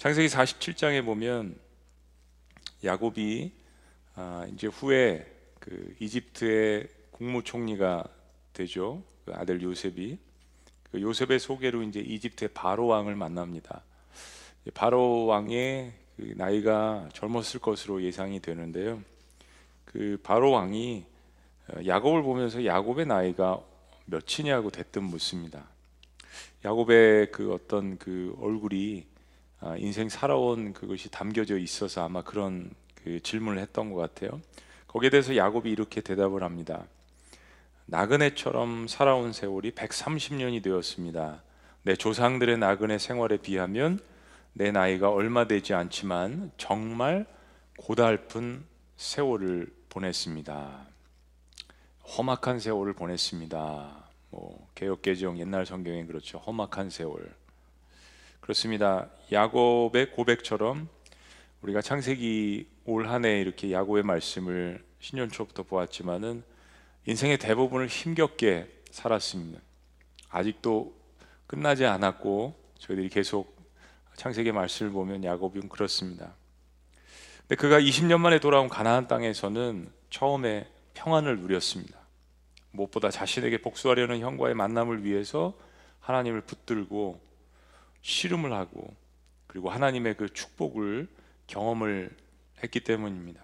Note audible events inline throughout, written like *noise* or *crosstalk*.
창세기 47장에 보면 야곱이 아, 이제 후에 그 이집트의 국무총리가 되죠. 그 아들 요셉이 그 요셉의 소개로 이제 이집트의 바로 왕을 만납니다. 바로 왕의 그 나이가 젊었을 것으로 예상이 되는데요. 그 바로 왕이 어, 야곱을 보면서 야곱의 나이가 몇이냐고 대뜸 묻습니다. 야곱의 그 어떤 그 얼굴이 아, 인생 살아온 그것이 담겨져 있어서 아마 그런 그 질문을 했던 것 같아요. 거기에 대해서 야곱이 이렇게 대답을 합니다. 나그네처럼 살아온 세월이 130년이 되었습니다. 내 조상들의 나그네 생활에 비하면 내 나이가 얼마 되지 않지만 정말 고달픈 세월을 보냈습니다. 험악한 세월을 보냈습니다. 뭐 개혁개정 옛날 성경에 그렇죠. 험악한 세월. 그렇습니다. 야곱의 고백처럼 우리가 창세기 올 한 해 이렇게 야곱의 말씀을 신년 초부터 보았지만은 인생의 대부분을 힘겹게 살았습니다. 아직도 끝나지 않았고 저희들이 계속 창세기 말씀을 보면 야곱은 그렇습니다. 근데 그가 20년 만에 돌아온 가나안 땅에서는 처음에 평안을 누렸습니다. 무엇보다 자신에게 복수하려는 형과의 만남을 위해서 하나님을 붙들고 씨름을 하고 그리고 하나님의 그 축복을 경험을 했기 때문입니다.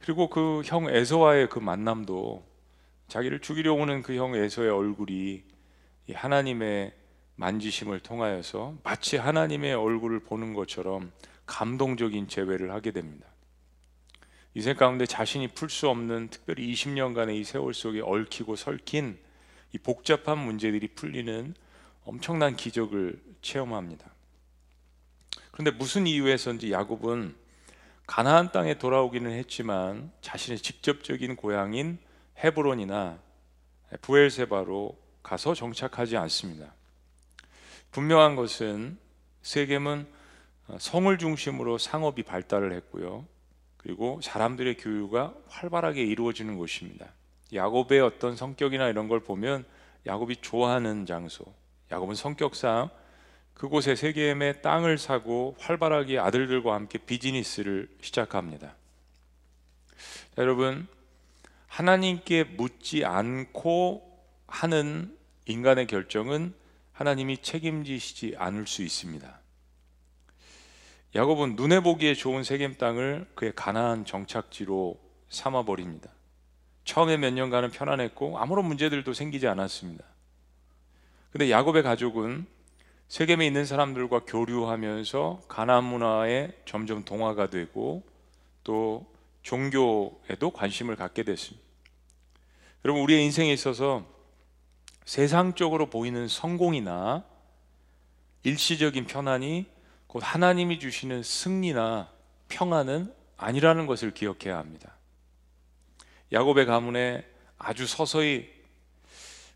그리고 그 형 에서와의 그 만남도 자기를 죽이려 오는 그 형 에서의 얼굴이 하나님의 만지심을 통하여서 마치 하나님의 얼굴을 보는 것처럼 감동적인 재회를 하게 됩니다. 이생 가운데 자신이 풀 수 없는 특별히 20년간의 이 세월 속에 얽히고 설킨 이 복잡한 문제들이 풀리는 엄청난 기적을 체험합니다. 그런데 무슨 이유에서인지 야곱은 가나안 땅에 돌아오기는 했지만 자신의 직접적인 고향인 헤브론이나 부엘세바로 가서 정착하지 않습니다. 분명한 것은 세겜은 성을 중심으로 상업이 발달을 했고요. 그리고 사람들의 교류가 활발하게 이루어지는 곳입니다. 야곱의 어떤 성격이나 이런 걸 보면 야곱이 좋아하는 장소. 야곱은 성격상 그곳에 세겜의 땅을 사고 활발하게 아들들과 함께 비즈니스를 시작합니다. 자, 여러분 하나님께 묻지 않고 하는 인간의 결정은 하나님이 책임지시지 않을 수 있습니다. 야곱은 눈에 보기에 좋은 세겜 땅을 그의 가나안 정착지로 삼아 버립니다. 처음에 몇 년간은 편안했고 아무런 문제들도 생기지 않았습니다. 근데 야곱의 가족은 세겜에 있는 사람들과 교류하면서 가나안 문화에 점점 동화가 되고 또 종교에도 관심을 갖게 됐습니다. 여러분 우리의 인생에 있어서 세상적으로 보이는 성공이나 일시적인 편안이 곧 하나님이 주시는 승리나 평안은 아니라는 것을 기억해야 합니다. 야곱의 가문에 아주 서서히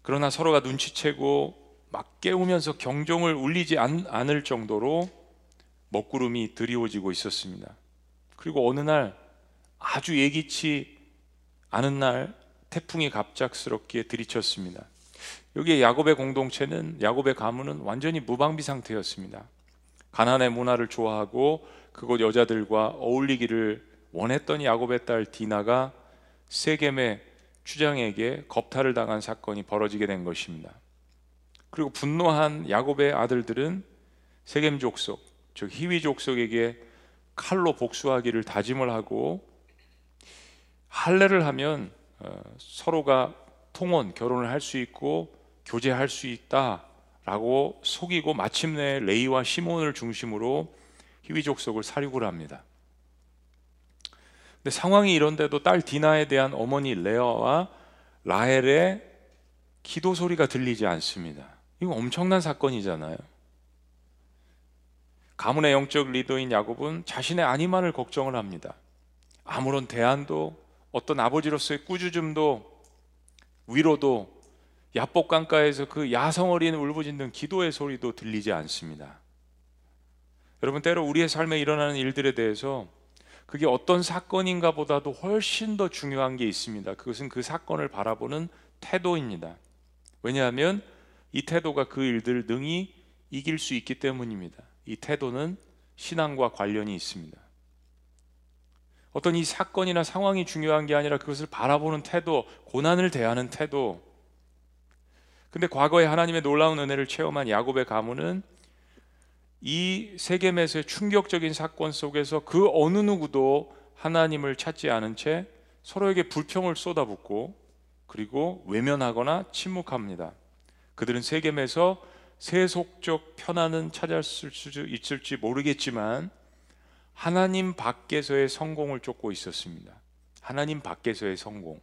그러나 서로가 눈치채고 막 깨우면서 경종을 울리지 않, 않을 정도로 먹구름이 드리워지고 있었습니다. 그리고 어느 날 아주 예기치 않은 날 태풍이 갑작스럽게 들이쳤습니다. 여기에 야곱의 공동체는 야곱의 가문은 완전히 무방비 상태였습니다. 가난의 문화를 좋아하고 그곳 여자들과 어울리기를 원했던 야곱의 딸 디나가 세겜의 추장에게 겁탈을 당한 사건이 벌어지게 된 것입니다. 그리고 분노한 야곱의 아들들은 세겜 족속, 즉 히위 족속에게 칼로 복수하기를 다짐을 하고 할례를 하면 어, 서로가 통혼 결혼을 할 수 있고 교제할 수 있다 라고 속이고 마침내 레이와 시몬을 중심으로 히위 족속을 살육을 합니다. 근데 상황이 이런데도 딸 디나에 대한 어머니 레아와 라헬의 기도 소리가 들리지 않습니다. 이거 엄청난 사건이잖아요. 가문의 영적 리더인 야곱은 자신의 안위만을 걱정을 합니다. 아무런 대안도 어떤 아버지로서의 꾸짖음도 위로도 야복 강가에서 그 야성 어린 울부짖는 기도의 소리도 들리지 않습니다. 여러분 때로 우리의 삶에 일어나는 일들에 대해서 그게 어떤 사건인가 보다도 훨씬 더 중요한 게 있습니다. 그것은 그 사건을 바라보는 태도입니다. 왜냐하면 이 태도가 그 일들을 능히 이길 수 있기 때문입니다. 이 태도는 신앙과 관련이 있습니다. 어떤 이 사건이나 상황이 중요한 게 아니라 그것을 바라보는 태도, 고난을 대하는 태도. 근데 과거에 하나님의 놀라운 은혜를 체험한 야곱의 가문은 이 세겜에서의 충격적인 사건 속에서 그 어느 누구도 하나님을 찾지 않은 채 서로에게 불평을 쏟아붓고 그리고 외면하거나 침묵합니다. 그들은 세겜에서 세속적 편안은 찾았을 수 있을지 모르겠지만 하나님 밖에서의 성공을 쫓고 있었습니다. 하나님 밖에서의 성공.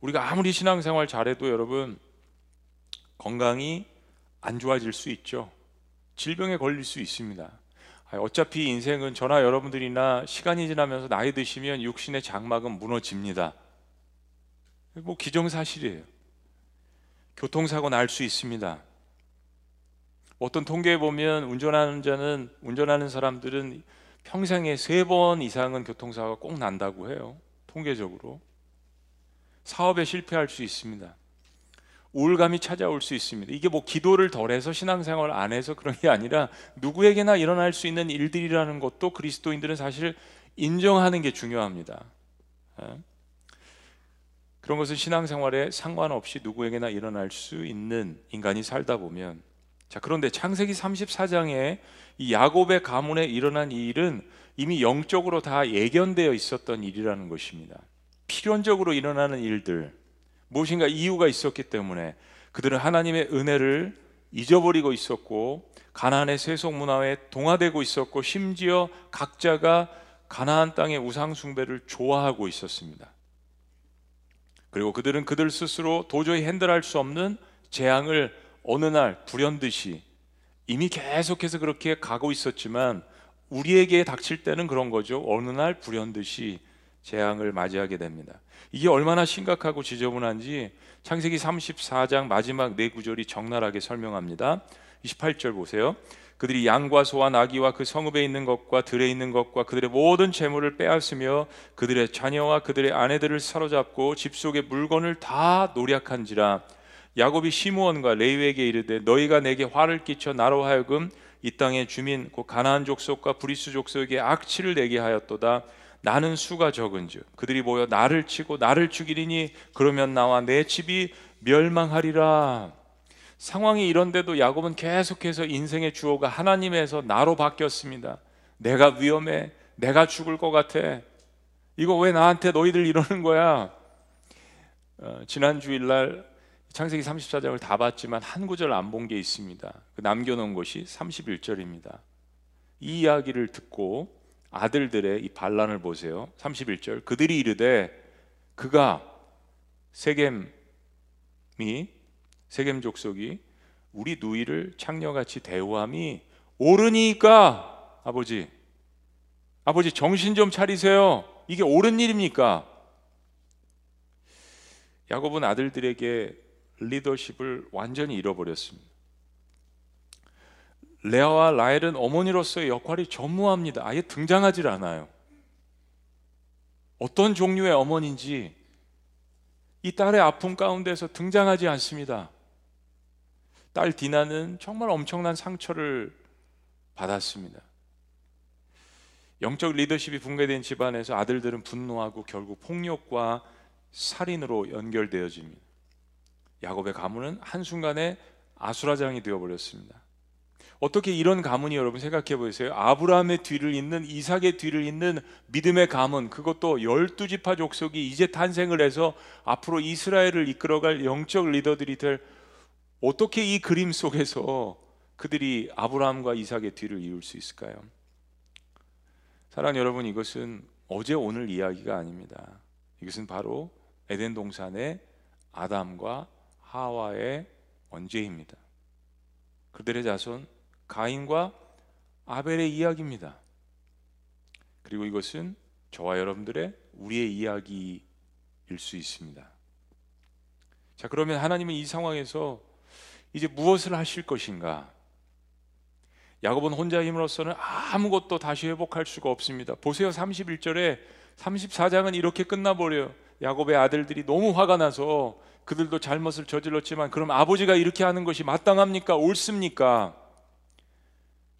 우리가 아무리 신앙생활 잘해도 여러분 건강이 안 좋아질 수 있죠. 질병에 걸릴 수 있습니다. 어차피 인생은 저나 여러분들이나 시간이 지나면서 나이 드시면 육신의 장막은 무너집니다. 뭐 기정사실이에요. 교통사고 날 수 있습니다. 어떤 통계에 보면 운전하는 자는 운전하는 사람들은 평생에 세 번 이상은 교통사고가 꼭 난다고 해요. 통계적으로. 사업에 실패할 수 있습니다. 우울감이 찾아올 수 있습니다. 이게 뭐 기도를 덜해서 신앙생활 안 해서 그런 게 아니라 누구에게나 일어날 수 있는 일들이라는 것도 그리스도인들은 사실 인정하는 게 중요합니다. 예? 그런 것은 신앙생활에 상관없이 누구에게나 일어날 수 있는 인간이 살다 보면 자 그런데 창세기 34장에 이 야곱의 가문에 일어난 이 일은 이미 영적으로 다 예견되어 있었던 일이라는 것입니다. 필연적으로 일어나는 일들 무엇인가 이유가 있었기 때문에 그들은 하나님의 은혜를 잊어버리고 있었고 가나안의 세속 문화에 동화되고 있었고 심지어 각자가 가나안 땅의 우상 숭배를 좋아하고 있었습니다. 그리고 그들은 그들 스스로 도저히 핸들할 수 없는 재앙을 어느 날 불현듯이 이미 계속해서 그렇게 가고 있었지만 우리에게 닥칠 때는 그런 거죠. 어느 날 불현듯이 재앙을 맞이하게 됩니다. 이게 얼마나 심각하고 지저분한지 창세기 34장 마지막 네 구절이 적나라하게 설명합니다. 28절 보세요. 그들이 양과 소와 나귀와 그 성읍에 있는 것과 들에 있는 것과 그들의 모든 재물을 빼앗으며 그들의 자녀와 그들의 아내들을 사로잡고 집 속의 물건을 다 노략한지라 야곱이 시므온과 레위에게 이르되 너희가 내게 화를 끼쳐 나로 하여금 이 땅의 주민 곧 가나안 족속과 브리스 족속에게 악취를 내게 하였도다 나는 수가 적은즉 그들이 모여 나를 치고 나를 죽이리니 그러면 나와 내 집이 멸망하리라. 상황이 이런데도 야곱은 계속해서 인생의 주어가 하나님에서 나로 바뀌었습니다. 내가 위험해. 내가 죽을 것 같아. 이거 왜 나한테 너희들 이러는 거야? 어, 지난 주일날 창세기 34장을 다 봤지만 한 구절 안 본 게 있습니다. 그 남겨놓은 것이 31절입니다. 이 이야기를 듣고 아들들의 이 반란을 보세요. 31절. 그들이 이르되 그가 세겜이 세겜 족속이 우리 누이를 창녀같이 대우함이 옳으니까 아버지 아버지 정신 좀 차리세요. 이게 옳은 일입니까? 야곱은 아들들에게 리더십을 완전히 잃어버렸습니다. 레아와 라헬은 어머니로서의 역할이 전무합니다. 아예 등장하지 않아요. 어떤 종류의 어머니인지 이 딸의 아픔 가운데서 등장하지 않습니다. 딸 디나는 정말 엄청난 상처를 받았습니다. 영적 리더십이 붕괴된 집안에서 아들들은 분노하고 결국 폭력과 살인으로 연결되어집니다. 야곱의 가문은 한순간에 아수라장이 되어버렸습니다. 어떻게 이런 가문이 여러분 생각해 보세요. 아브라함의 뒤를 잇는 이삭의 뒤를 잇는 믿음의 가문 그것도 열두 지파 족속이 이제 탄생을 해서 앞으로 이스라엘을 이끌어갈 영적 리더들이 될 어떻게 이 그림 속에서 그들이 아브라함과 이삭의 뒤를 이을 수 있을까요? 사랑 여러분 이것은 어제 오늘 이야기가 아닙니다. 이것은 바로 에덴 동산의 아담과 하와의 언제입니다. 그들의 자손 가인과 아벨의 이야기입니다. 그리고 이것은 저와 여러분들의 우리의 이야기일 수 있습니다. 자, 그러면 하나님은 이 상황에서 이제 무엇을 하실 것인가? 야곱은 혼자 힘으로서는 아무것도 다시 회복할 수가 없습니다. 보세요. 31절에 34장은 이렇게 끝나버려요. 야곱의 아들들이 너무 화가 나서 그들도 잘못을 저질렀지만 그럼 아버지가 이렇게 하는 것이 마땅합니까? 옳습니까?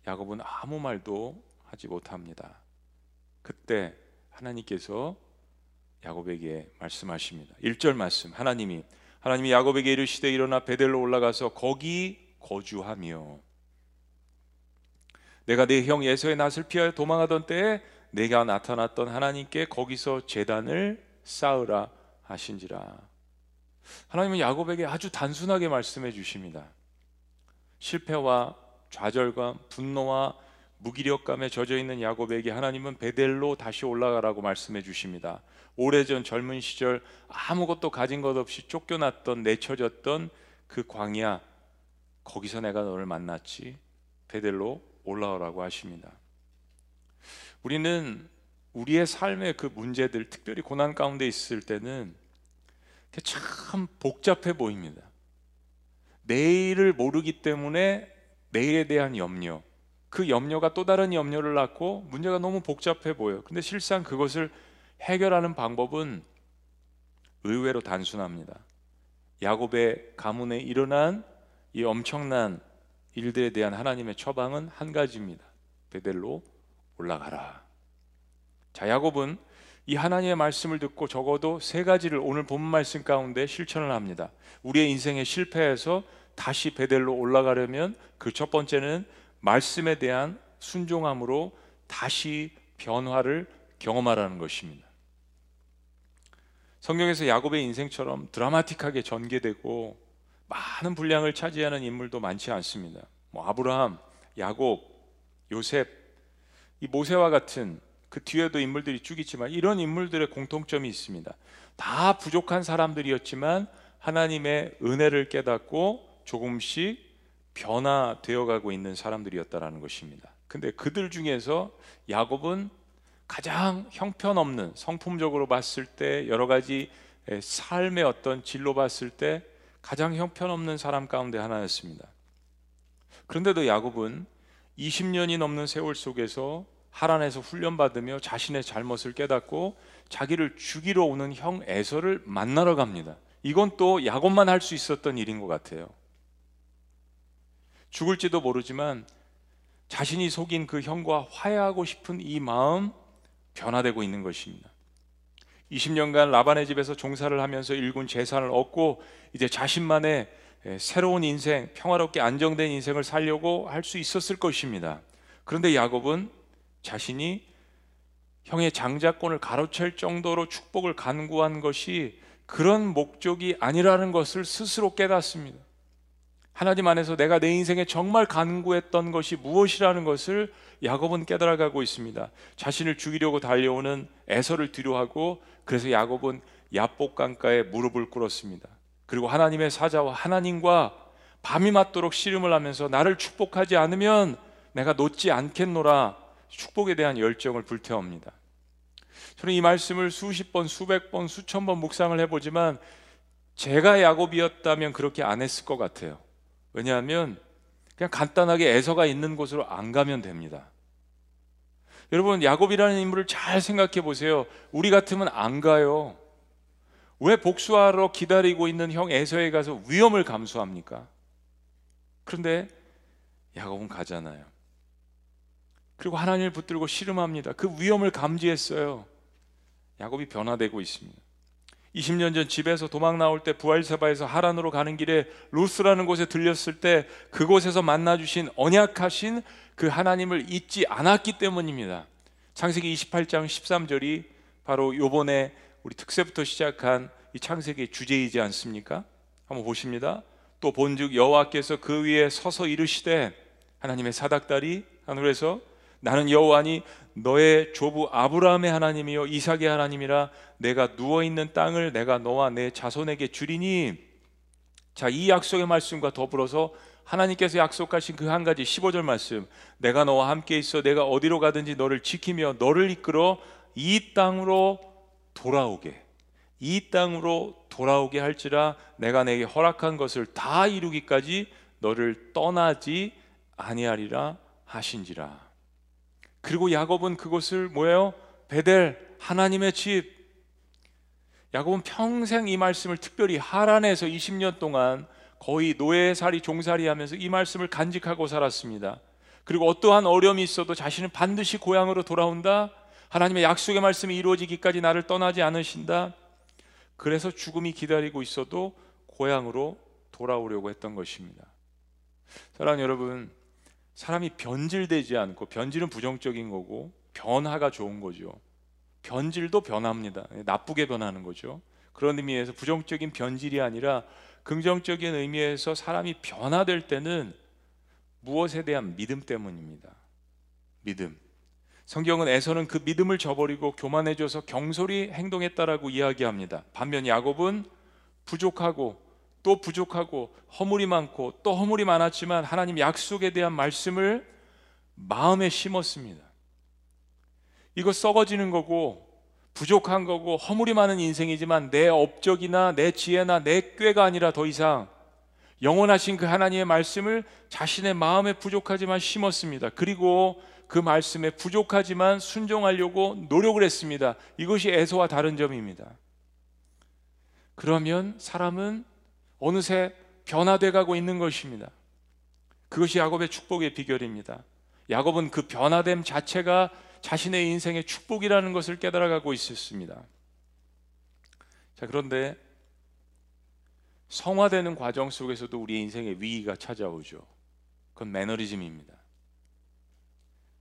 야곱은 아무 말도 하지 못합니다. 그때 하나님께서 야곱에게 말씀하십니다. 1절 말씀. 하나님이 하나님이 야곱에게 이르시되 일어나 베델로 올라가서 거기 거주하며 내가 내 형 예서의 낯을 피하여 도망하던 때에 내가 나타났던 하나님께 거기서 제단을 쌓으라 하신지라. 하나님은 야곱에게 아주 단순하게 말씀해 주십니다. 실패와 좌절감, 분노와 무기력감에 젖어 있는 야곱에게 하나님은 베델로 다시 올라가라고 말씀해 주십니다. 오래전 젊은 시절 아무것도 가진 것 없이 쫓겨났던 내쳐졌던 그 광야 거기서 내가 너를 만났지 베델로 올라오라고 하십니다. 우리는 우리의 삶의 그 문제들 특별히 고난 가운데 있을 때는 참 복잡해 보입니다. 내일을 모르기 때문에 내일에 대한 염려, 그 염려가 또 다른 염려를 낳고 문제가 너무 복잡해 보여. 근데 실상 그것을 해결하는 방법은 의외로 단순합니다. 야곱의 가문에 일어난 이 엄청난 일들에 대한 하나님의 처방은 한 가지입니다. 베델로 올라가라. 자, 야곱은 이 하나님의 말씀을 듣고 적어도 세 가지를 오늘 본 말씀 가운데 실천을 합니다. 우리의 인생의 실패에서 다시 베델로 올라가려면 그 첫 번째는 말씀에 대한 순종함으로 다시 변화를 경험하라는 것입니다. 성경에서 야곱의 인생처럼 드라마틱하게 전개되고 많은 분량을 차지하는 인물도 많지 않습니다. 뭐 아브라함, 야곱, 요셉, 이 모세와 같은 그 뒤에도 인물들이 쭉 있지만 이런 인물들의 공통점이 있습니다. 다 부족한 사람들이었지만 하나님의 은혜를 깨닫고 조금씩 변화되어 가고 있는 사람들이었다라는 것입니다. 근데 그들 중에서 야곱은 가장 형편없는 성품적으로 봤을 때 여러 가지 삶의 어떤 진로 봤을 때 가장 형편없는 사람 가운데 하나였습니다. 그런데도 야곱은 20년이 넘는 세월 속에서 하란에서 훈련받으며 자신의 잘못을 깨닫고 자기를 죽이러 오는 형 에서를 만나러 갑니다. 이건 또 야곱만 할 수 있었던 일인 것 같아요. 죽을지도 모르지만 자신이 속인 그 형과 화해하고 싶은 이 마음 변화되고 있는 것입니다. 20년간 라반의 집에서 종사를 하면서 일군 재산을 얻고 이제 자신만의 새로운 인생, 평화롭게 안정된 인생을 살려고 할 수 있었을 것입니다. 그런데 야곱은 자신이 형의 장자권을 가로챌 정도로 축복을 간구한 것이 그런 목적이 아니라는 것을 스스로 깨닫습니다. 하나님 안에서 내가 내 인생에 정말 간구했던 것이 무엇이라는 것을 야곱은 깨달아가고 있습니다. 자신을 죽이려고 달려오는 에서를 뒤로하고 그래서 야곱은 야복 강가에 무릎을 꿇었습니다. 그리고 하나님의 사자와 하나님과 밤이 맞도록 씨름을 하면서 나를 축복하지 않으면 내가 놓지 않겠노라 축복에 대한 열정을 불태웁니다. 저는 이 말씀을 수십 번, 수백 번, 수천 번 묵상을 해보지만 제가 야곱이었다면 그렇게 안 했을 것 같아요. 왜냐하면 그냥 간단하게 에서가 있는 곳으로 안 가면 됩니다. 여러분 야곱이라는 인물을 잘 생각해 보세요. 우리 같으면 안 가요. 왜 복수하러 기다리고 있는 형 에서에 가서 위험을 감수합니까? 그런데 야곱은 가잖아요. 그리고 하나님을 붙들고 씨름합니다. 그 위험을 감지했어요. 야곱이 변화되고 있습니다. 20년 전 집에서 도망 나올 때 부활세바에서 하란으로 가는 길에 루스라는 곳에 들렸을 때 그곳에서 만나 주신 언약하신 그 하나님을 잊지 않았기 때문입니다. 창세기 28장 13절이 바로 요번에 우리 특세부터 시작한 이 창세기의 주제이지 않습니까? 한번 보십니다. 또 본즉 여호와께서 그 위에 서서 이르시되 하나님의 사닥다리 하늘에서 나는 여호와니 너의 조부 아브라함의 하나님이요 이삭의 하나님이라 내가 누워 있는 땅을 내가 너와 내 자손에게 주리니. 자 이 약속의 말씀과 더불어서 하나님께서 약속하신 그 한 가지 15절 말씀. 내가 너와 함께 있어 내가 어디로 가든지 너를 지키며 너를 이끌어 이 땅으로 돌아오게. 이 땅으로 돌아오게 할지라 내가 내게 허락한 것을 다 이루기까지 너를 떠나지 아니하리라 하신지라 그리고 야곱은 그곳을 뭐예요? 베델 하나님의 집. 야곱은 평생 이 말씀을 특별히 하란에서 20년 동안 거의 노예살이 종살이 하면서 이 말씀을 간직하고 살았습니다. 그리고 어떠한 어려움이 있어도 자신은 반드시 고향으로 돌아온다. 하나님의 약속의 말씀이 이루어지기까지 나를 떠나지 않으신다. 그래서 죽음이 기다리고 있어도 고향으로 돌아오려고 했던 것입니다. 사랑하는 여러분, 사람이 변질되지 않고 변질은 부정적인 거고 변화가 좋은 거죠. 변질도 변합니다. 나쁘게 변하는 거죠. 그런 의미에서 부정적인 변질이 아니라 긍정적인 의미에서 사람이 변화될 때는 무엇에 대한 믿음 때문입니다. 믿음. 성경은 에서는 그 믿음을 저버리고 교만해져서 경솔히 행동했다라고 이야기합니다. 반면 야곱은 부족하고 또 부족하고 허물이 많고 또 허물이 많았지만 하나님 약속에 대한 말씀을 마음에 심었습니다. 이거 썩어지는 거고 부족한 거고 허물이 많은 인생이지만 내 업적이나 내 지혜나 내 꾀가 아니라 더 이상 영원하신 그 하나님의 말씀을 자신의 마음에 부족하지만 심었습니다. 그리고 그 말씀에 부족하지만 순종하려고 노력을 했습니다. 이것이 에서와 다른 점입니다. 그러면 사람은 어느새 변화돼 가고 있는 것입니다. 그것이 야곱의 축복의 비결입니다. 야곱은 그 변화됨 자체가 자신의 인생의 축복이라는 것을 깨달아가고 있었습니다. 자, 그런데 성화되는 과정 속에서도 우리 인생의 위기가 찾아오죠. 그건 매너리즘입니다.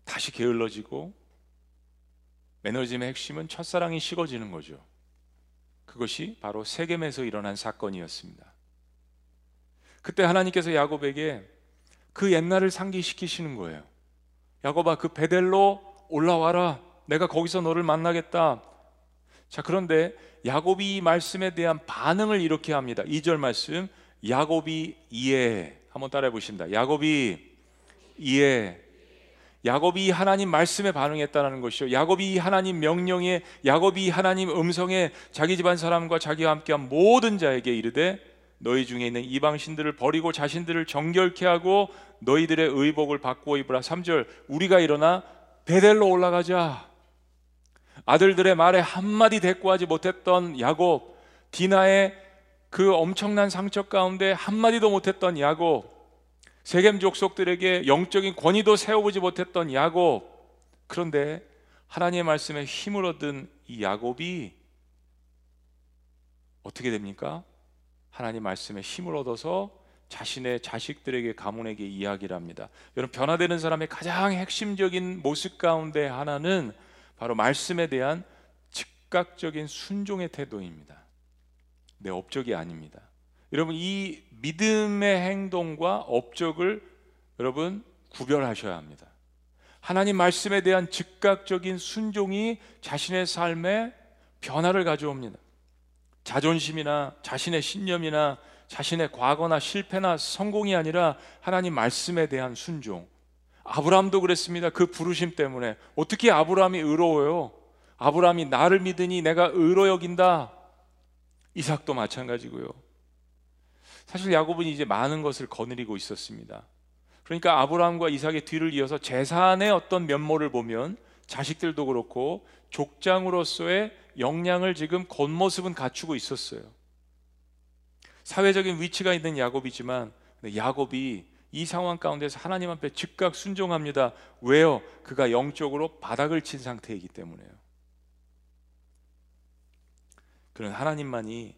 다시 게을러지고 매너리즘의 핵심은 첫사랑이 식어지는 거죠. 그것이 바로 세겜에서 일어난 사건이었습니다. 그때 하나님께서 야곱에게 그 옛날을 상기시키시는 거예요. 야곱아 그 베델로 올라와라. 내가 거기서 너를 만나겠다. 자, 그런데 야곱이 이 말씀에 대한 반응을 이렇게 합니다. 2절 말씀. 야곱이 이해. 한번 따라해 보십니다. 야곱이 이해. 야곱이 하나님 말씀에 반응했다는 것이요. 야곱이 하나님 명령에, 야곱이 하나님 음성에 자기 집안 사람과 자기와 함께한 모든 자에게 이르되 너희 중에 있는 이방 신들을 버리고 자신들을 정결케 하고 너희들의 의복을 바꾸어 입으라. 3절 우리가 일어나 베델로 올라가자. 아들들의 말에 한마디 대꾸하지 못했던 야곱, 디나의 그 엄청난 상처 가운데 한마디도 못했던 야곱, 세겜 족속들에게 영적인 권위도 세워보지 못했던 야곱. 그런데 하나님의 말씀에 힘을 얻은 이 야곱이 어떻게 됩니까? 하나님 말씀에 힘을 얻어서 자신의 자식들에게 가문에게 이야기를 합니다. 여러분 변화되는 사람의 가장 핵심적인 모습 가운데 하나는 바로 말씀에 대한 즉각적인 순종의 태도입니다. 내 업적이 아닙니다. 여러분 이 믿음의 행동과 업적을 여러분 구별하셔야 합니다. 하나님 말씀에 대한 즉각적인 순종이 자신의 삶에 변화를 가져옵니다. 자존심이나 자신의 신념이나 자신의 과거나 실패나 성공이 아니라 하나님 말씀에 대한 순종. 아브라함도 그랬습니다. 그 부르심 때문에 어떻게 아브라함이 의로워요? 아브라함이 나를 믿으니 내가 의로 여긴다. 이삭도 마찬가지고요. 사실 야곱은 이제 많은 것을 거느리고 있었습니다. 그러니까 아브라함과 이삭의 뒤를 이어서 재산의 어떤 면모를 보면 자식들도 그렇고 족장으로서의 역량을 지금 겉모습은 갖추고 있었어요. 사회적인 위치가 있는 야곱이지만 야곱이 이 상황 가운데서 하나님 앞에 즉각 순종합니다. 왜요? 그가 영적으로 바닥을 친 상태이기 때문에요. 그는 하나님만이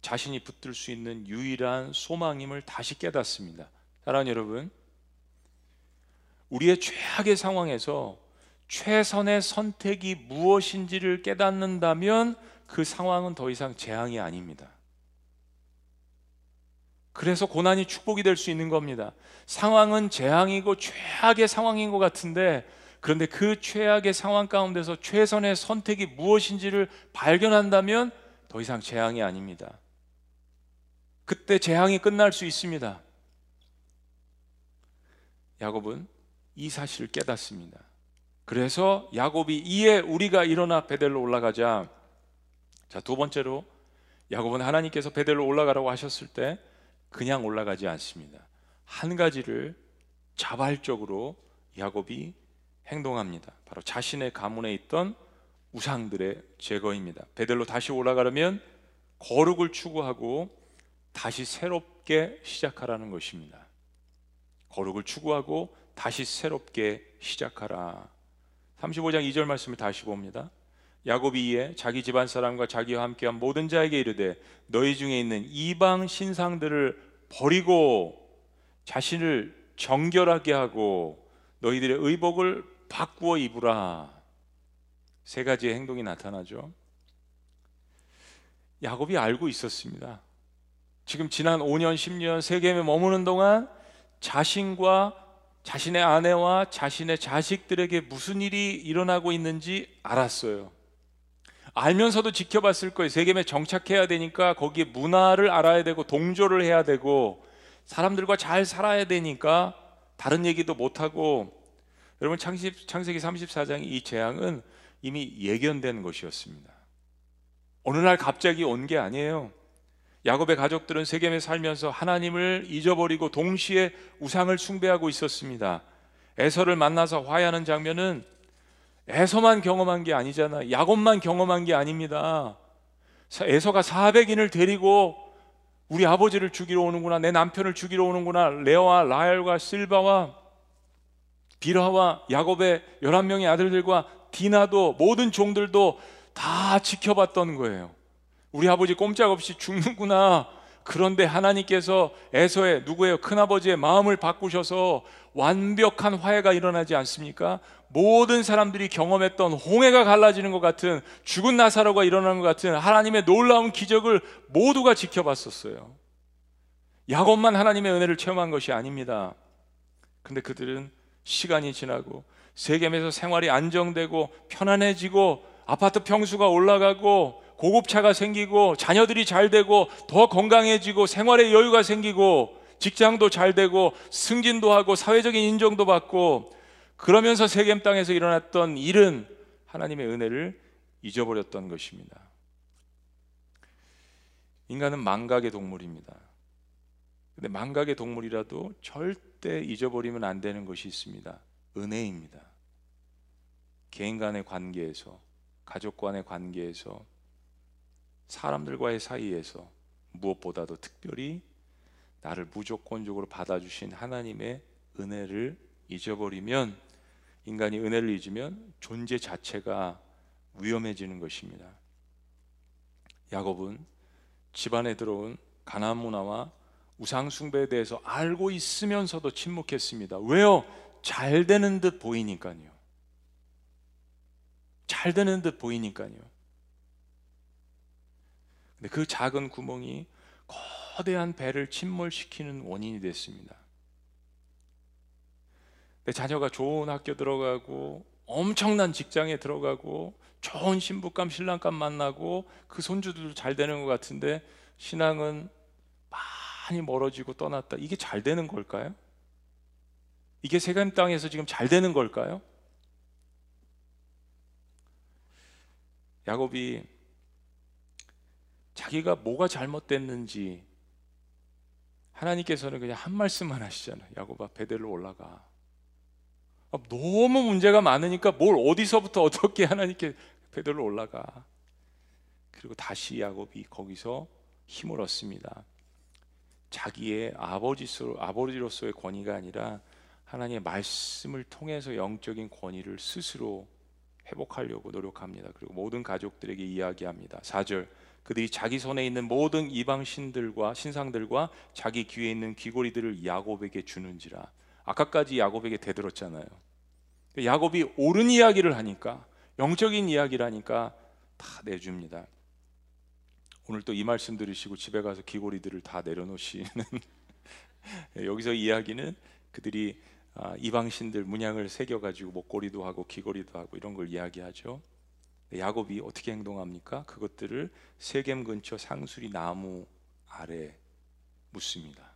자신이 붙들 수 있는 유일한 소망임을 다시 깨닫습니다. 사랑하는 여러분, 우리의 최악의 상황에서 최선의 선택이 무엇인지를 깨닫는다면 그 상황은 더 이상 재앙이 아닙니다. 그래서 고난이 축복이 될 수 있는 겁니다. 상황은 재앙이고 최악의 상황인 것 같은데 그런데 그 최악의 상황 가운데서 최선의 선택이 무엇인지를 발견한다면 더 이상 재앙이 아닙니다. 그때 재앙이 끝날 수 있습니다. 야곱은 이 사실을 깨닫습니다. 그래서 야곱이 이에 우리가 일어나 베델로 올라가자. 자, 두 번째로 야곱은 하나님께서 베델로 올라가라고 하셨을 때 그냥 올라가지 않습니다. 한 가지를 자발적으로 야곱이 행동합니다. 바로 자신의 가문에 있던 우상들의 제거입니다. 베델로 다시 올라가려면 거룩을 추구하고 다시 새롭게 시작하라는 것입니다. 거룩을 추구하고 다시 새롭게 시작하라. 35장 2절 말씀을 다시 봅니다. 야곱이 이에 자기 집안 사람과 자기와 함께한 모든 자에게 이르되 너희 중에 있는 이방 신상들을 버리고 자신을 정결하게 하고 너희들의 의복을 바꾸어 입으라. 세 가지의 행동이 나타나죠. 야곱이 알고 있었습니다. 지금 지난 5년, 10년 세겜에 머무는 동안 자신과 자신의 아내와 자신의 자식들에게 무슨 일이 일어나고 있는지 알았어요. 알면서도 지켜봤을 거예요. 세겜에 정착해야 되니까 거기에 문화를 알아야 되고 동조를 해야 되고 사람들과 잘 살아야 되니까 다른 얘기도 못 하고 여러분 창세기 34장의 이 재앙은 이미 예견된 것이었습니다. 어느 날 갑자기 온 게 아니에요. 야곱의 가족들은 세겜에 살면서 하나님을 잊어버리고 동시에 우상을 숭배하고 있었습니다. 에서를 만나서 화해하는 장면은 에서만 경험한 게 아니잖아. 야곱만 경험한 게 아닙니다. 에서가 400인을 데리고 우리 아버지를 죽이러 오는구나. 내 남편을 죽이러 오는구나. 레오와 라헬과 실바와 비라와 야곱의 11명의 아들들과 디나도 모든 종들도 다 지켜봤던 거예요. 우리 아버지 꼼짝없이 죽는구나. 그런데 하나님께서 에서의 누구예요? 큰아버지의 마음을 바꾸셔서 완벽한 화해가 일어나지 않습니까? 모든 사람들이 경험했던 홍해가 갈라지는 것 같은 죽은 나사로가 일어나는 것 같은 하나님의 놀라운 기적을 모두가 지켜봤었어요. 야곱만 하나님의 은혜를 체험한 것이 아닙니다. 근데 그들은 시간이 지나고 세겜에서 생활이 안정되고 편안해지고 아파트 평수가 올라가고 고급차가 생기고 자녀들이 잘 되고 더 건강해지고 생활의 여유가 생기고 직장도 잘 되고 승진도 하고 사회적인 인정도 받고 그러면서 세겜 땅에서 일어났던 일은 하나님의 은혜를 잊어버렸던 것입니다. 인간은 망각의 동물입니다. 근데 망각의 동물이라도 절대 잊어버리면 안 되는 것이 있습니다. 은혜입니다. 개인 간의 관계에서, 가족 간의 관계에서, 사람들과의 사이에서 무엇보다도 특별히 나를 무조건적으로 받아주신 하나님의 은혜를 잊어버리면 인간이 은혜를 잊으면 존재 자체가 위험해지는 것입니다. 야곱은 집안에 들어온 가나안 문화와 우상 숭배에 대해서 알고 있으면서도 침묵했습니다. 왜요? 잘 되는 듯 보이니까요. 잘 되는 듯 보이니까요. 근데 그 작은 구멍이 거대한 배를 침몰시키는 원인이 됐습니다. 내 자녀가 좋은 학교 들어가고 엄청난 직장에 들어가고 좋은 신부감 신랑감 만나고 그 손주들도 잘 되는 것 같은데 신앙은 많이 멀어지고 떠났다. 이게 잘 되는 걸까요? 이게 세겜 땅에서 지금 잘 되는 걸까요? 야곱이 자기가 뭐가 잘못됐는지 하나님께서는 그냥 한 말씀만 하시잖아요. 야곱아 베델로 올라가. 아, 너무 문제가 많으니까 뭘 어디서부터 어떻게 하나님께 베델로 올라가. 그리고 다시 야곱이 거기서 힘을 얻습니다. 자기의 아버지로, 아버지로서의 권위가 아니라 하나님의 말씀을 통해서 영적인 권위를 스스로 회복하려고 노력합니다. 그리고 모든 가족들에게 이야기합니다. 4절 그들이 자기 손에 있는 모든 이방 신들과 신상들과 자기 귀에 있는 귀고리들을 야곱에게 주는지라. 아까까지 야곱에게 대들었잖아요. 야곱이 옳은 이야기를 하니까 영적인 이야기를 하니까 다 내줍니다. 오늘 또 이 말씀 들으시고 집에 가서 귀고리들을 다 내려놓으시는 *laughs* 여기서 이야기는 그들이 아, 이방 신들 문양을 새겨 가지고 목걸이도 하고 귀걸이도 하고 이런 걸 이야기하죠. 야곱이 어떻게 행동합니까? 그것들을 세겜 근처 상수리 나무 아래 묻습니다.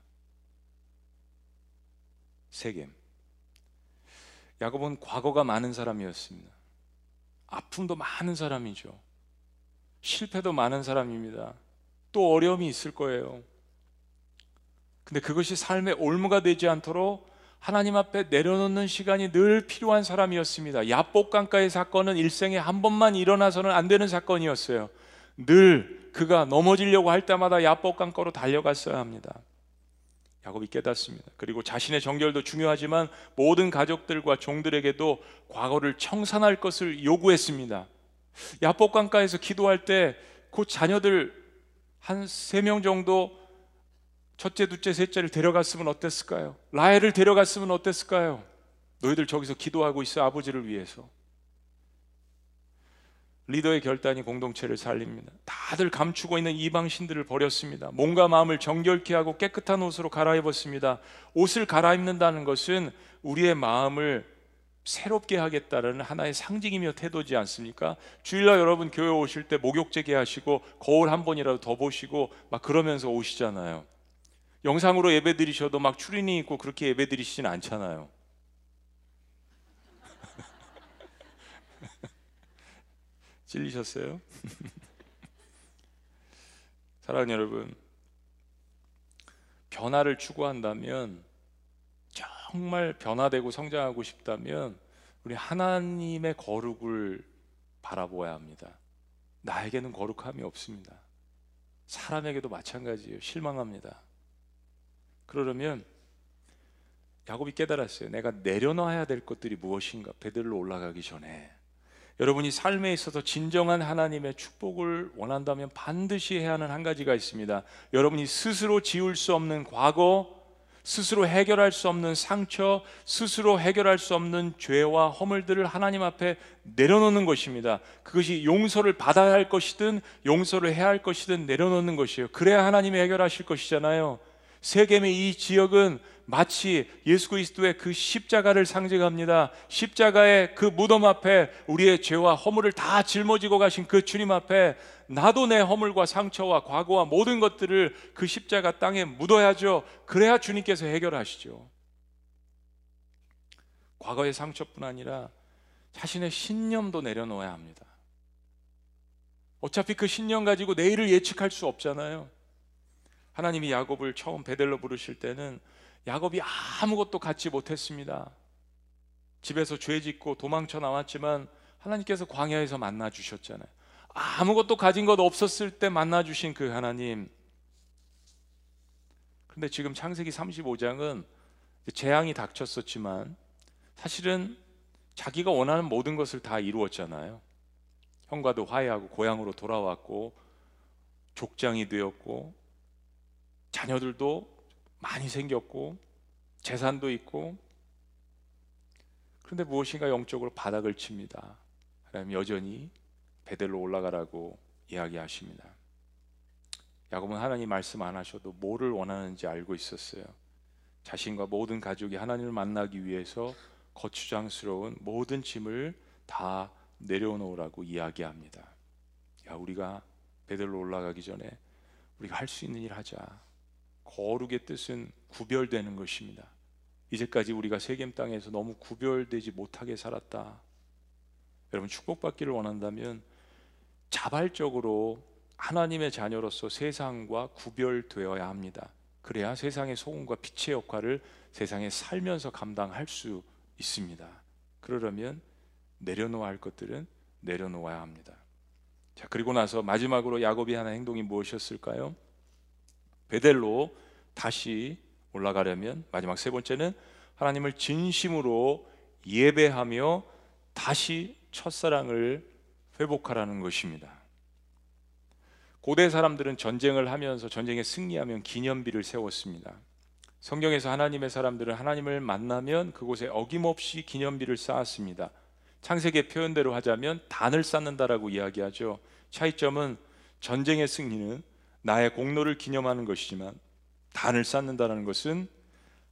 세겜. 야곱은 과거가 많은 사람이었습니다. 아픔도 많은 사람이죠. 실패도 많은 사람입니다. 또 어려움이 있을 거예요. 근데 그것이 삶의 올무가 되지 않도록 하나님 앞에 내려놓는 시간이 늘 필요한 사람이었습니다. 야복강가의 사건은 일생에 한 번만 일어나서는 안 되는 사건이었어요. 늘 그가 넘어지려고 할 때마다 야복강가로 달려갔어야 합니다. 야곱이 깨닫습니다. 그리고 자신의 정결도 중요하지만 모든 가족들과 종들에게도 과거를 청산할 것을 요구했습니다. 야복강가에서 기도할 때 그 자녀들 한 세 명 정도 첫째, 둘째, 셋째를 데려갔으면 어땠을까요? 라헬을 데려갔으면 어땠을까요? 너희들 저기서 기도하고 있어 아버지를 위해서. 리더의 결단이 공동체를 살립니다. 다들 감추고 있는 이방 신들을 버렸습니다. 몸과 마음을 정결케 하고 깨끗한 옷으로 갈아입었습니다. 옷을 갈아입는다는 것은 우리의 마음을 새롭게 하겠다는 하나의 상징이며 태도지 않습니까? 주일날 여러분 교회 오실 때 목욕 재개 하시고 거울 한 번이라도 더 보시고 막 그러면서 오시잖아요. 영상으로 예배 드리셔도 막 추리닝 입고 그렇게 예배 드리시진 않잖아요. *laughs* 찔리셨어요? *laughs* 사랑하는 여러분, 변화를 추구한다면 정말 변화되고 성장하고 싶다면 우리 하나님의 거룩을 바라보아야 합니다. 나에게는 거룩함이 없습니다. 사람에게도 마찬가지예요. 실망합니다. 그러려면 야곱이 깨달았어요. 내가 내려놔야 될 것들이 무엇인가? 베들로 올라가기 전에 여러분이 삶에 있어서 진정한 하나님의 축복을 원한다면 반드시 해야 하는 한 가지가 있습니다. 여러분이 스스로 지울 수 없는 과거, 스스로 해결할 수 없는 상처, 스스로 해결할 수 없는 죄와 허물들을 하나님 앞에 내려놓는 것입니다. 그것이 용서를 받아야 할 것이든 용서를 해야 할 것이든 내려놓는 것이에요. 그래야 하나님이 해결하실 것이잖아요. 세겜의 이 지역은 마치 예수 그리스도의 그 십자가를 상징합니다. 십자가의 그 무덤 앞에 우리의 죄와 허물을 다 짊어지고 가신 그 주님 앞에 나도 내 허물과 상처와 과거와 모든 것들을 그 십자가 땅에 묻어야죠. 그래야 주님께서 해결하시죠. 과거의 상처뿐 아니라 자신의 신념도 내려놓아야 합니다. 어차피 그 신념 가지고 내일을 예측할 수 없잖아요. 하나님이 야곱을 처음 베델로 부르실 때는 야곱이 아무것도 갖지 못했습니다. 집에서 죄 짓고 도망쳐 나왔지만 하나님께서 광야에서 만나 주셨잖아요. 아무것도 가진 것 없었을 때 만나 주신 그 하나님. 근데 지금 창세기 35장은 재앙이 닥쳤었지만 사실은 자기가 원하는 모든 것을 다 이루었잖아요. 형과도 화해하고 고향으로 돌아왔고 족장이 되었고 자녀들도 많이 생겼고 재산도 있고 그런데 무엇인가 영적으로 바닥을 칩니다. 하나님 여전히 베델로 올라가라고 이야기하십니다. 야곱은 하나님 말씀 안 하셔도 뭐를 원하는지 알고 있었어요. 자신과 모든 가족이 하나님을 만나기 위해서 거추장스러운 모든 짐을 다 내려놓으라고 이야기합니다. 야, 우리가 베델로 올라가기 전에 우리가 할 수 있는 일 하자. 거룩의 뜻은 구별되는 것입니다. 이제까지 우리가 세겜 땅에서 너무 구별되지 못하게 살았다. 여러분 축복받기를 원한다면 자발적으로 하나님의 자녀로서 세상과 구별되어야 합니다. 그래야 세상의 소금과 빛의 역할을 세상에 살면서 감당할 수 있습니다. 그러려면 내려놓아야 할 것들은 내려놓아야 합니다. 자, 그리고 나서 마지막으로 야곱이 하는 행동이 무엇이었을까요? 베델로 다시 올라가려면 마지막 세 번째는 하나님을 진심으로 예배하며 다시 첫사랑을 회복하라는 것입니다. 고대 사람들은 전쟁을 하면서 전쟁에 승리하면 기념비를 세웠습니다. 성경에서 하나님의 사람들은 하나님을 만나면 그곳에 어김없이 기념비를 쌓았습니다. 창세기의 표현대로 하자면 단을 쌓는다라고 이야기하죠. 차이점은 전쟁의 승리는 나의 공로를 기념하는 것이지만 단을 쌓는다는 것은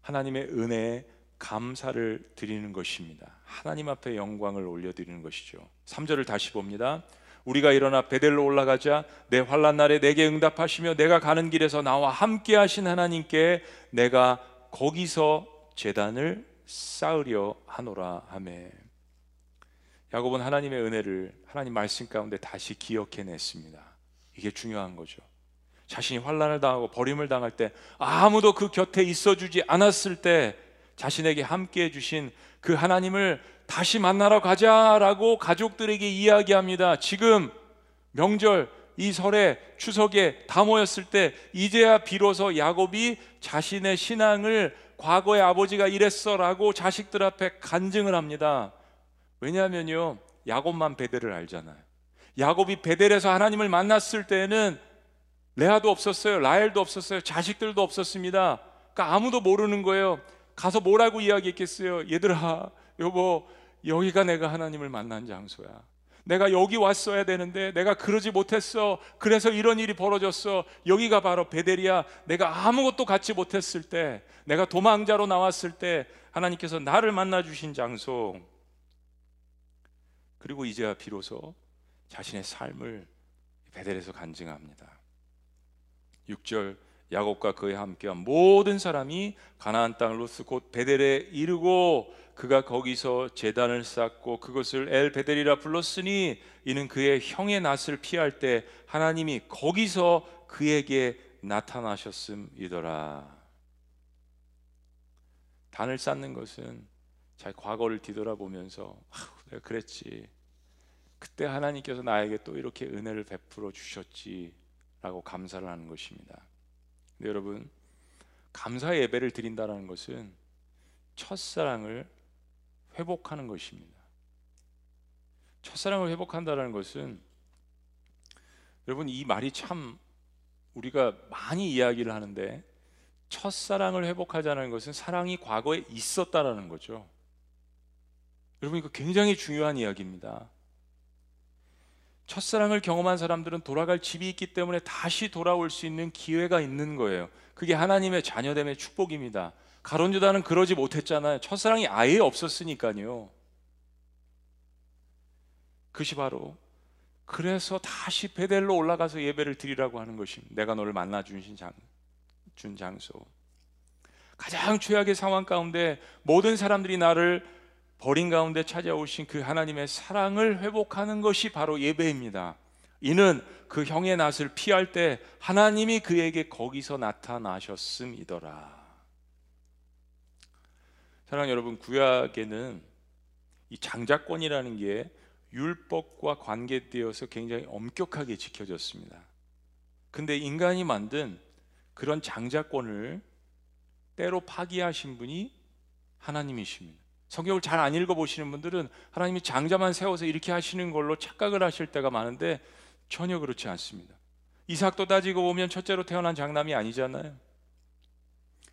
하나님의 은혜에 감사를 드리는 것입니다. 하나님 앞에 영광을 올려드리는 것이죠. 3절을 다시 봅니다. 우리가 일어나 베델로 올라가자 내 환란 날에 내게 응답하시며 내가 가는 길에서 나와 함께 하신 하나님께 내가 거기서 재단을 쌓으려 하노라 하매 야곱은 하나님의 은혜를 하나님 말씀 가운데 다시 기억해냈습니다. 이게 중요한 거죠. 자신이 환란을 당하고 버림을 당할 때 아무도 그 곁에 있어 주지 않았을 때 자신에게 함께 해 주신 그 하나님을 다시 만나러 가자라고 가족들에게 이야기합니다. 지금 명절 이 설에 추석에 다 모였을 때 이제야 비로소 야곱이 자신의 신앙을 과거에 아버지가 이랬어라고 자식들 앞에 간증을 합니다. 왜냐하면요 야곱만 베델을 알잖아요. 야곱이 베델에서 하나님을 만났을 때는 레아도 없었어요. 라헬도 없었어요. 자식들도 없었습니다. 그러니까 아무도 모르는 거예요. 가서 뭐라고 이야기했겠어요? 얘들아, 여보, 여기가 내가 하나님을 만난 장소야. 내가 여기 왔어야 되는데 내가 그러지 못했어. 그래서 이런 일이 벌어졌어. 여기가 바로 베델이야. 내가 아무것도 갖지 못했을 때, 내가 도망자로 나왔을 때 하나님께서 나를 만나 주신 장소. 그리고 이제야 비로소 자신의 삶을 벧엘에서 간증합니다. 6절 야곱과 그에 함께한 모든 사람이 가나안 땅 루스 곧 벧엘에 이르고 그가 거기서 제단을 쌓고 그것을 엘벧엘이라 불렀으니 이는 그의 형의 낯을 피할 때 하나님이 거기서 그에게 나타나셨음이더라. 단을 쌓는 것은 자기 과거를 뒤돌아보면서 아, 내가 그랬지. 그때 하나님께서 나에게 또 이렇게 은혜를 베풀어 주셨지 라고 감사를 하는 것입니다. 근데 여러분 감사 예배를 드린다는 것은 첫사랑을 회복하는 것입니다. 첫사랑을 회복한다는 것은 여러분 이 말이 참 우리가 많이 이야기를 하는데 첫사랑을 회복하자는 것은 사랑이 과거에 있었다라는 거죠. 여러분 이거 굉장히 중요한 이야기입니다. 첫사랑을 경험한 사람들은 돌아갈 집이 있기 때문에 다시 돌아올 수 있는 기회가 있는 거예요. 그게 하나님의 자녀됨의 축복입니다. 가론 유다는 그러지 못했잖아요. 첫사랑이 아예 없었으니까요. 그것이 바로 그래서 다시 베델로 올라가서 예배를 드리라고 하는 것입니다. 내가 너를 만나 주신 장, 준 장소. 가장 최악의 상황 가운데 모든 사람들이 나를 버린 가운데 찾아오신 그 하나님의 사랑을 회복하는 것이 바로 예배입니다. 이는 그 형의 낯을 피할 때 하나님이 그에게 거기서 나타나셨음이더라. 사랑 여러분, 구약에는 이 장자권이라는 게 율법과 관계되어서 굉장히 엄격하게 지켜졌습니다. 근데 인간이 만든 그런 장자권을 때로 파기하신 분이 하나님이십니다. 성경을 잘 안 읽어 보시는 분들은 하나님이 장자만 세워서 이렇게 하시는 걸로 착각을 하실 때가 많은데 전혀 그렇지 않습니다. 이삭도 따지고 보면 첫째로 태어난 장남이 아니잖아요.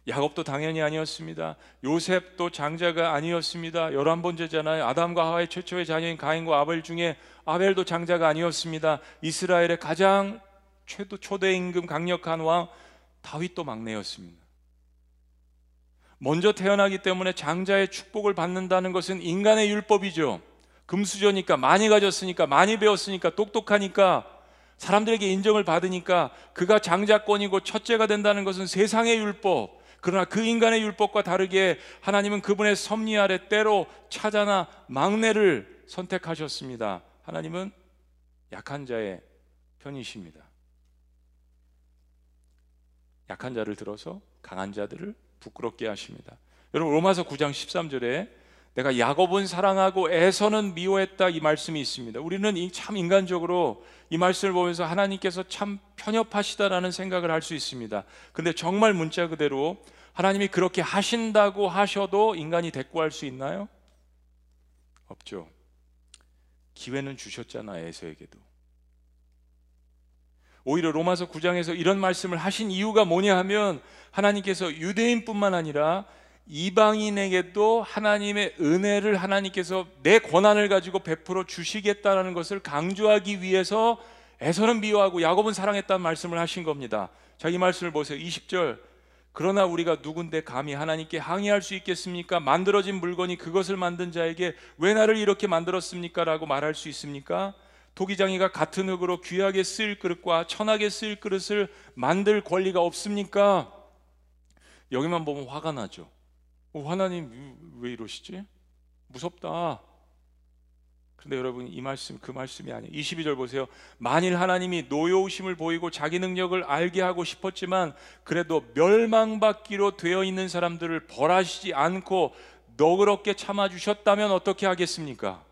야곱도 당연히 아니었습니다. 요셉도 장자가 아니었습니다. 열한 번째잖아요. 아담과 하와의 최초의 자녀인 가인과 아벨 중에 아벨도 장자가 아니었습니다. 이스라엘의 가장 최도 초대 임금 강력한 왕 다윗도 막내였습니다. 먼저 태어나기 때문에 장자의 축복을 받는다는 것은 인간의 율법이죠. 금수저니까 많이 가졌으니까 많이 배웠으니까 똑똑하니까 사람들에게 인정을 받으니까 그가 장자권이고 첫째가 된다는 것은 세상의 율법. 그러나 그 인간의 율법과 다르게 하나님은 그분의 섭리 아래 때로 찾아나 막내를 선택하셨습니다. 하나님은 약한 자의 편이십니다. 약한 자를 들어서 강한 자들을 부끄럽게 하십니다. 여러분 로마서 9장 13절에 내가 야곱은 사랑하고 에서는 미워했다 이 말씀이 있습니다. 우리는 참 인간적으로 이 말씀을 보면서 하나님께서 참 편협하시다라는 생각을 할 수 있습니다. 근데 정말 문자 그대로 하나님이 그렇게 하신다고 하셔도 인간이 대꾸할 수 있나요? 없죠. 기회는 주셨잖아 에서에게도. 오히려 로마서 9장에서 이런 말씀을 하신 이유가 뭐냐 하면 하나님께서 유대인뿐만 아니라 이방인에게도 하나님의 은혜를 하나님께서 내 권한을 가지고 베풀어 주시겠다라는 것을 강조하기 위해서 에서는 미워하고 야곱은 사랑했다는 말씀을 하신 겁니다. 자, 이 말씀을 보세요. 20절. 그러나 우리가 누군데 감히 하나님께 항의할 수 있겠습니까? 만들어진 물건이 그것을 만든 자에게 왜 나를 이렇게 만들었습니까? 라고 말할 수 있습니까? 토기장이가 같은 흙으로 귀하게 쓰일 그릇과 천하게 쓰일 그릇을 만들 권리가 없습니까? 여기만 보면 화가 나죠. 어, 하나님 왜 이러시지? 무섭다. 그런데 여러분 이 말씀 그 말씀이 아니에요. 22절 보세요. 만일 하나님이 노여우심을 보이고 자기 능력을 알게 하고 싶었지만 그래도 멸망받기로 되어 있는 사람들을 벌하시지 않고 너그럽게 참아 주셨다면 어떻게 하겠습니까?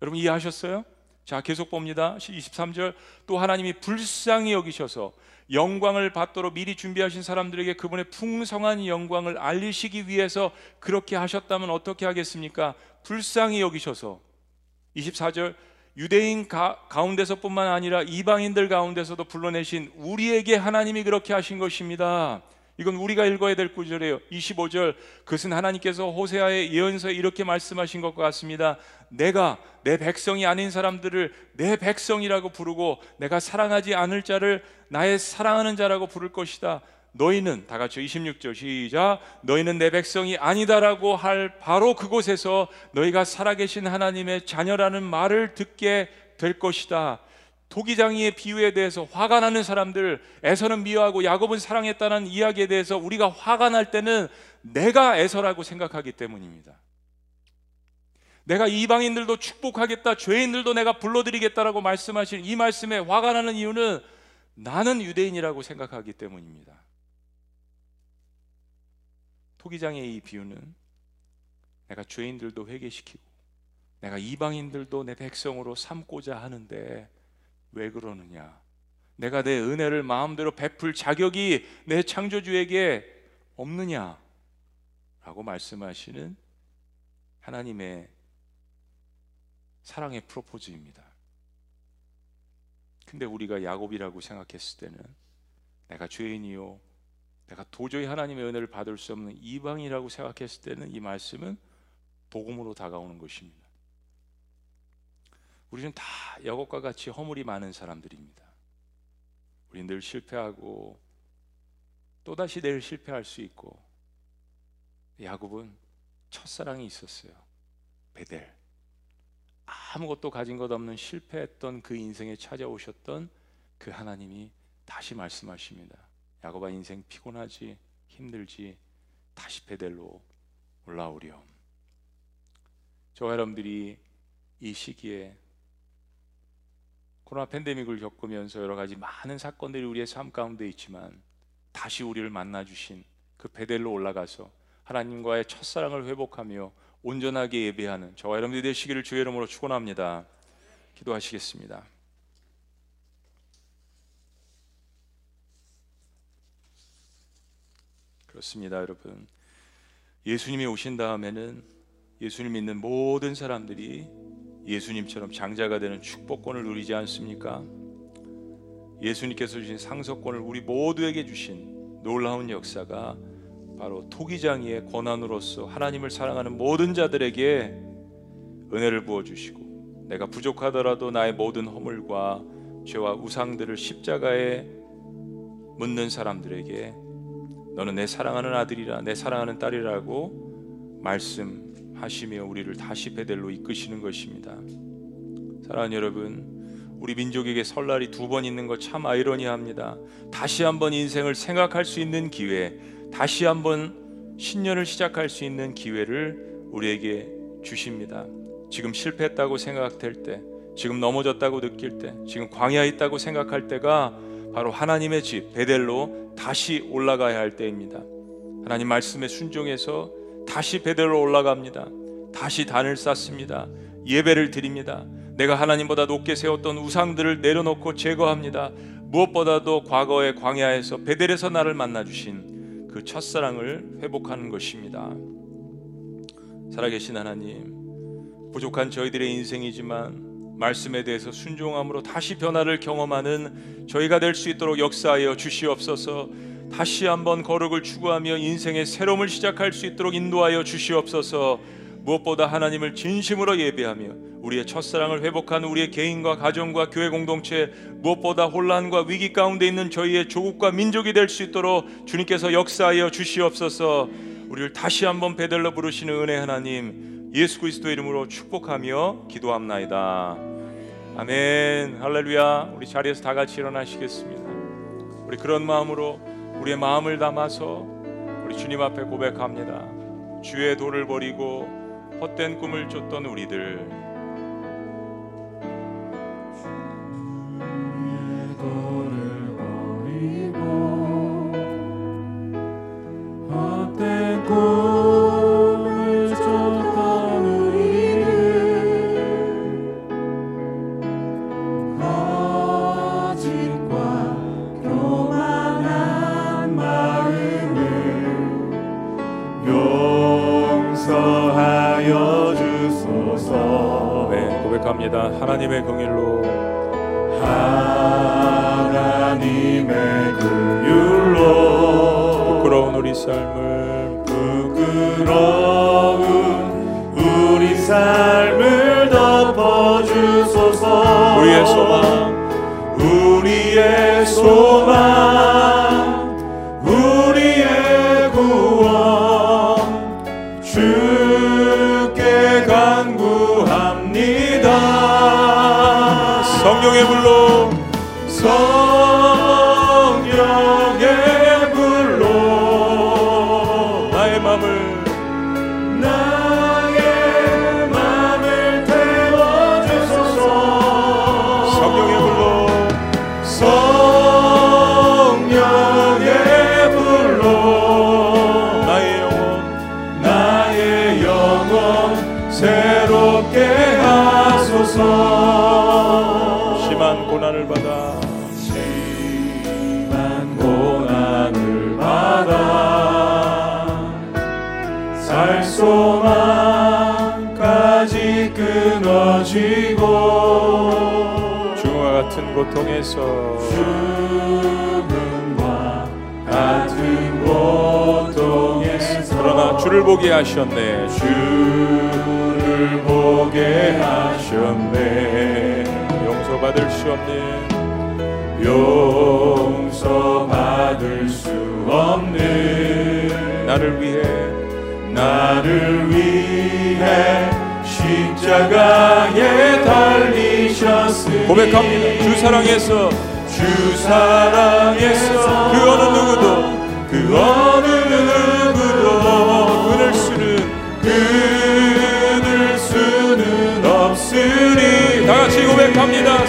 여러분 이해하셨어요? 자, 계속 봅니다. 23절. 또 하나님이 불쌍히 여기셔서 영광을 받도록 미리 준비하신 사람들에게 그분의 풍성한 영광을 알리시기 위해서 그렇게 하셨다면 어떻게 하겠습니까? 불쌍히 여기셔서 24절 유대인 가, 가운데서뿐만 아니라 이방인들 가운데서도 불러내신 우리에게 하나님이 그렇게 하신 것입니다. 이건 우리가 읽어야 될 구절이에요. 25절 그것은 하나님께서 호세아의 예언서에 이렇게 말씀하신 것과 같습니다. 내가 내 백성이 아닌 사람들을 내 백성이라고 부르고 내가 사랑하지 않을 자를 나의 사랑하는 자라고 부를 것이다. 너희는 다 같이 26절 시작 너희는 내 백성이 아니다라고 할 바로 그곳에서 너희가 살아계신 하나님의 자녀라는 말을 듣게 될 것이다. 토기장이의 비유에 대해서 화가 나는 사람들 에서는 미워하고 야곱은 사랑했다는 이야기에 대해서 우리가 화가 날 때는 내가 에서라고 생각하기 때문입니다. 내가 이방인들도 축복하겠다, 죄인들도 내가 불러드리겠다라고 말씀하신 이 말씀에 화가 나는 이유는 나는 유대인이라고 생각하기 때문입니다. 토기장의 이 비유는 내가 죄인들도 회개시키고 내가 이방인들도 내 백성으로 삼고자 하는데 왜 그러느냐? 내가 내 은혜를 마음대로 베풀 자격이 내 창조주에게 없느냐? 라고 말씀하시는 하나님의 사랑의 프로포즈입니다. 근데 우리가 야곱이라고 생각했을 때는 내가 죄인이요. 내가 도저히 하나님의 은혜를 받을 수 없는 이방이라고 생각했을 때는 이 말씀은 복음으로 다가오는 것입니다. 우리는 다 야곱과 같이 허물이 많은 사람들입니다. 우리 늘 실패하고 또다시 내일 실패할 수 있고 야곱은 첫사랑이 있었어요. 베델. 아무것도 가진 것 없는 실패했던 그 인생에 찾아오셨던 그 하나님이 다시 말씀하십니다. 야곱아 인생 피곤하지 힘들지 다시 베델로 올라오렴. 저 여러분들이 이 시기에 코로나 팬데믹을 겪으면서 여러 가지 많은 사건들이 우리의 삶 가운데 있지만 다시 우리를 만나 주신 그 베델로 올라가서 하나님과의 첫사랑을 회복하며 온전하게 예배하는 저와 여러분들이 되시기를 주의 이름으로 축원합니다. 기도하시겠습니다. 그렇습니다, 여러분. 예수님이 오신 다음에는 예수님 믿는 모든 사람들이 예수님처럼 장자가 되는 축복권을 누리지 않습니까? 예수님께서 주신 상속권을 우리 모두에게 주신 놀라운 역사가 바로 토기장이의 권한으로서 하나님을 사랑하는 모든 자들에게 은혜를 부어 주시고 내가 부족하더라도 나의 모든 허물과 죄와 우상들을 십자가에 묻는 사람들에게 너는 내 사랑하는 아들이라 내 사랑하는 딸이라고 말씀 하시며 우리를 다시 베델로 이끄시는 것입니다. 사랑하는 여러분, 우리 민족에게 설날이 두 번 있는 것 참 아이러니합니다. 다시 한번 인생을 생각할 수 있는 기회, 다시 한번 신년을 시작할 수 있는 기회를 우리에게 주십니다. 지금 실패했다고 생각될 때, 지금 넘어졌다고 느낄 때, 지금 광야에 있다고 생각할 때가 바로 하나님의 집 베델로 다시 올라가야 할 때입니다. 하나님 말씀에 순종해서 다시 베델로 올라갑니다. 다시 단을 쌓습니다. 예배를 드립니다. 내가 하나님보다 높게 세웠던 우상들을 내려놓고 제거합니다. 무엇보다도 과거의 광야에서 베델에서 나를 만나 주신 그 첫사랑을 회복하는 것입니다. 살아계신 하나님, 부족한 저희들의 인생이지만 말씀에 대해서 순종함으로 다시 변화를 경험하는 저희가 될 수 있도록 역사하여 주시옵소서. 다시 한번 거룩을 추구하며 인생의 새로움을 시작할 수 있도록 인도하여 주시옵소서. 무엇보다 하나님을 진심으로 예배하며 우리의 첫사랑을 회복한 우리의 개인과 가정과 교회 공동체 무엇보다 혼란과 위기 가운데 있는 저희의 조국과 민족이 될 수 있도록 주님께서 역사하여 주시옵소서. 우리를 다시 한번 베들러 부르시는 은혜 하나님 예수 그리스도 이름으로 축복하며 기도합나이다. 아멘. 할렐루야. 우리 자리에서 다 같이 일어나시겠습니다. 우리 그런 마음으로 우리의 마음을 담아서 우리 주님 앞에 고백합니다. 주의 도를 버리고 헛된 꿈을 쫓던 우리들 성령의 고통에서 죽음과 같은 고통에서 그러나 주를 보게 하셨네. 주를 보게 하셨네. 용서받을 수 없는 용서받을 수 없는 나를 위해. 나를 위해 십자가에 달리셨으니 고백합니다 주 사랑해서. 주 사랑해서. 그 어느 누구도 그 어느 누구도 끊을 수는 끊을 수는 없으리 다 같이 고백합니다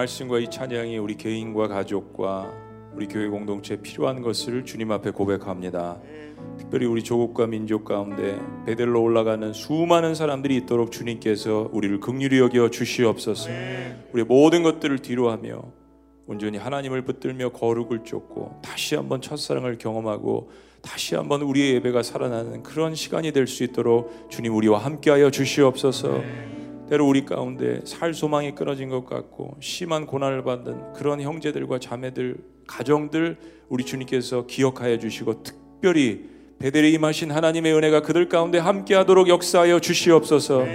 말씀과 이 찬양이 우리 개인과 가족과 우리 교회 공동체에 필요한 것을 주님 앞에 고백합니다. 특별히 우리 조국과 민족 가운데 베델로 올라가는 수많은 사람들이 있도록 주님께서 우리를 긍휼히 여겨 주시옵소서. 우리 모든 것들을 뒤로하며 온전히 하나님을 붙들며 거룩을 쫓고 다시 한번 첫사랑을 경험하고 다시 한번 우리의 예배가 살아나는 그런 시간이 될 수 있도록 주님 우리와 함께하여 주시옵소서. 때로 우리 가운데 살 소망이 끊어진 것 같고 심한 고난을 받는 그런 형제들과 자매들, 가정들 우리 주님께서 기억하여 주시고 특별히 베델에 임하신 하나님의 은혜가 그들 가운데 함께하도록 역사하여 주시옵소서.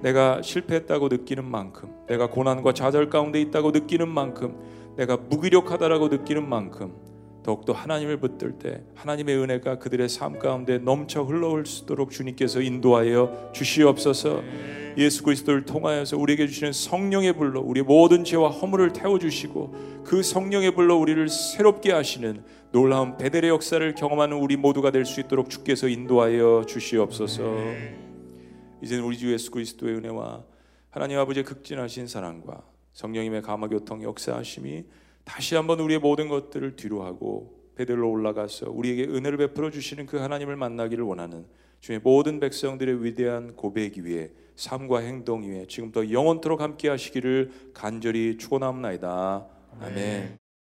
내가 실패했다고 느끼는 만큼, 내가 고난과 좌절 가운데 있다고 느끼는 만큼, 내가 무기력하다라고 느끼는 만큼 더욱더 하나님을 붙들 때 하나님의 은혜가 그들의 삶 가운데 넘쳐 흘러올 수 있도록 주님께서 인도하여 주시옵소서. 예수 그리스도를 통하여서 우리에게 주시는 성령의 불로 우리 모든 죄와 허물을 태워 주시고 그 성령의 불로 우리를 새롭게 하시는 놀라운 베델의 역사를 경험하는 우리 모두가 될 수 있도록 주께서 인도하여 주시옵소서. 이제는 우리 주 예수 그리스도의 은혜와 하나님 아버지의 극진하신 사랑과 성령님의 감화 교통 역사하심이 다시 한번 우리의 모든 것들을 뒤로하고 베델로 올라가서 우리에게 은혜를 베풀어 주시는 그 하나님을 만나기를 원하는 주의 모든 백성들의 위대한 고백 위에 삶과 행동 위에 지금부터 영원토록 함께 하시기를 간절히 축원합나이다. 아멘.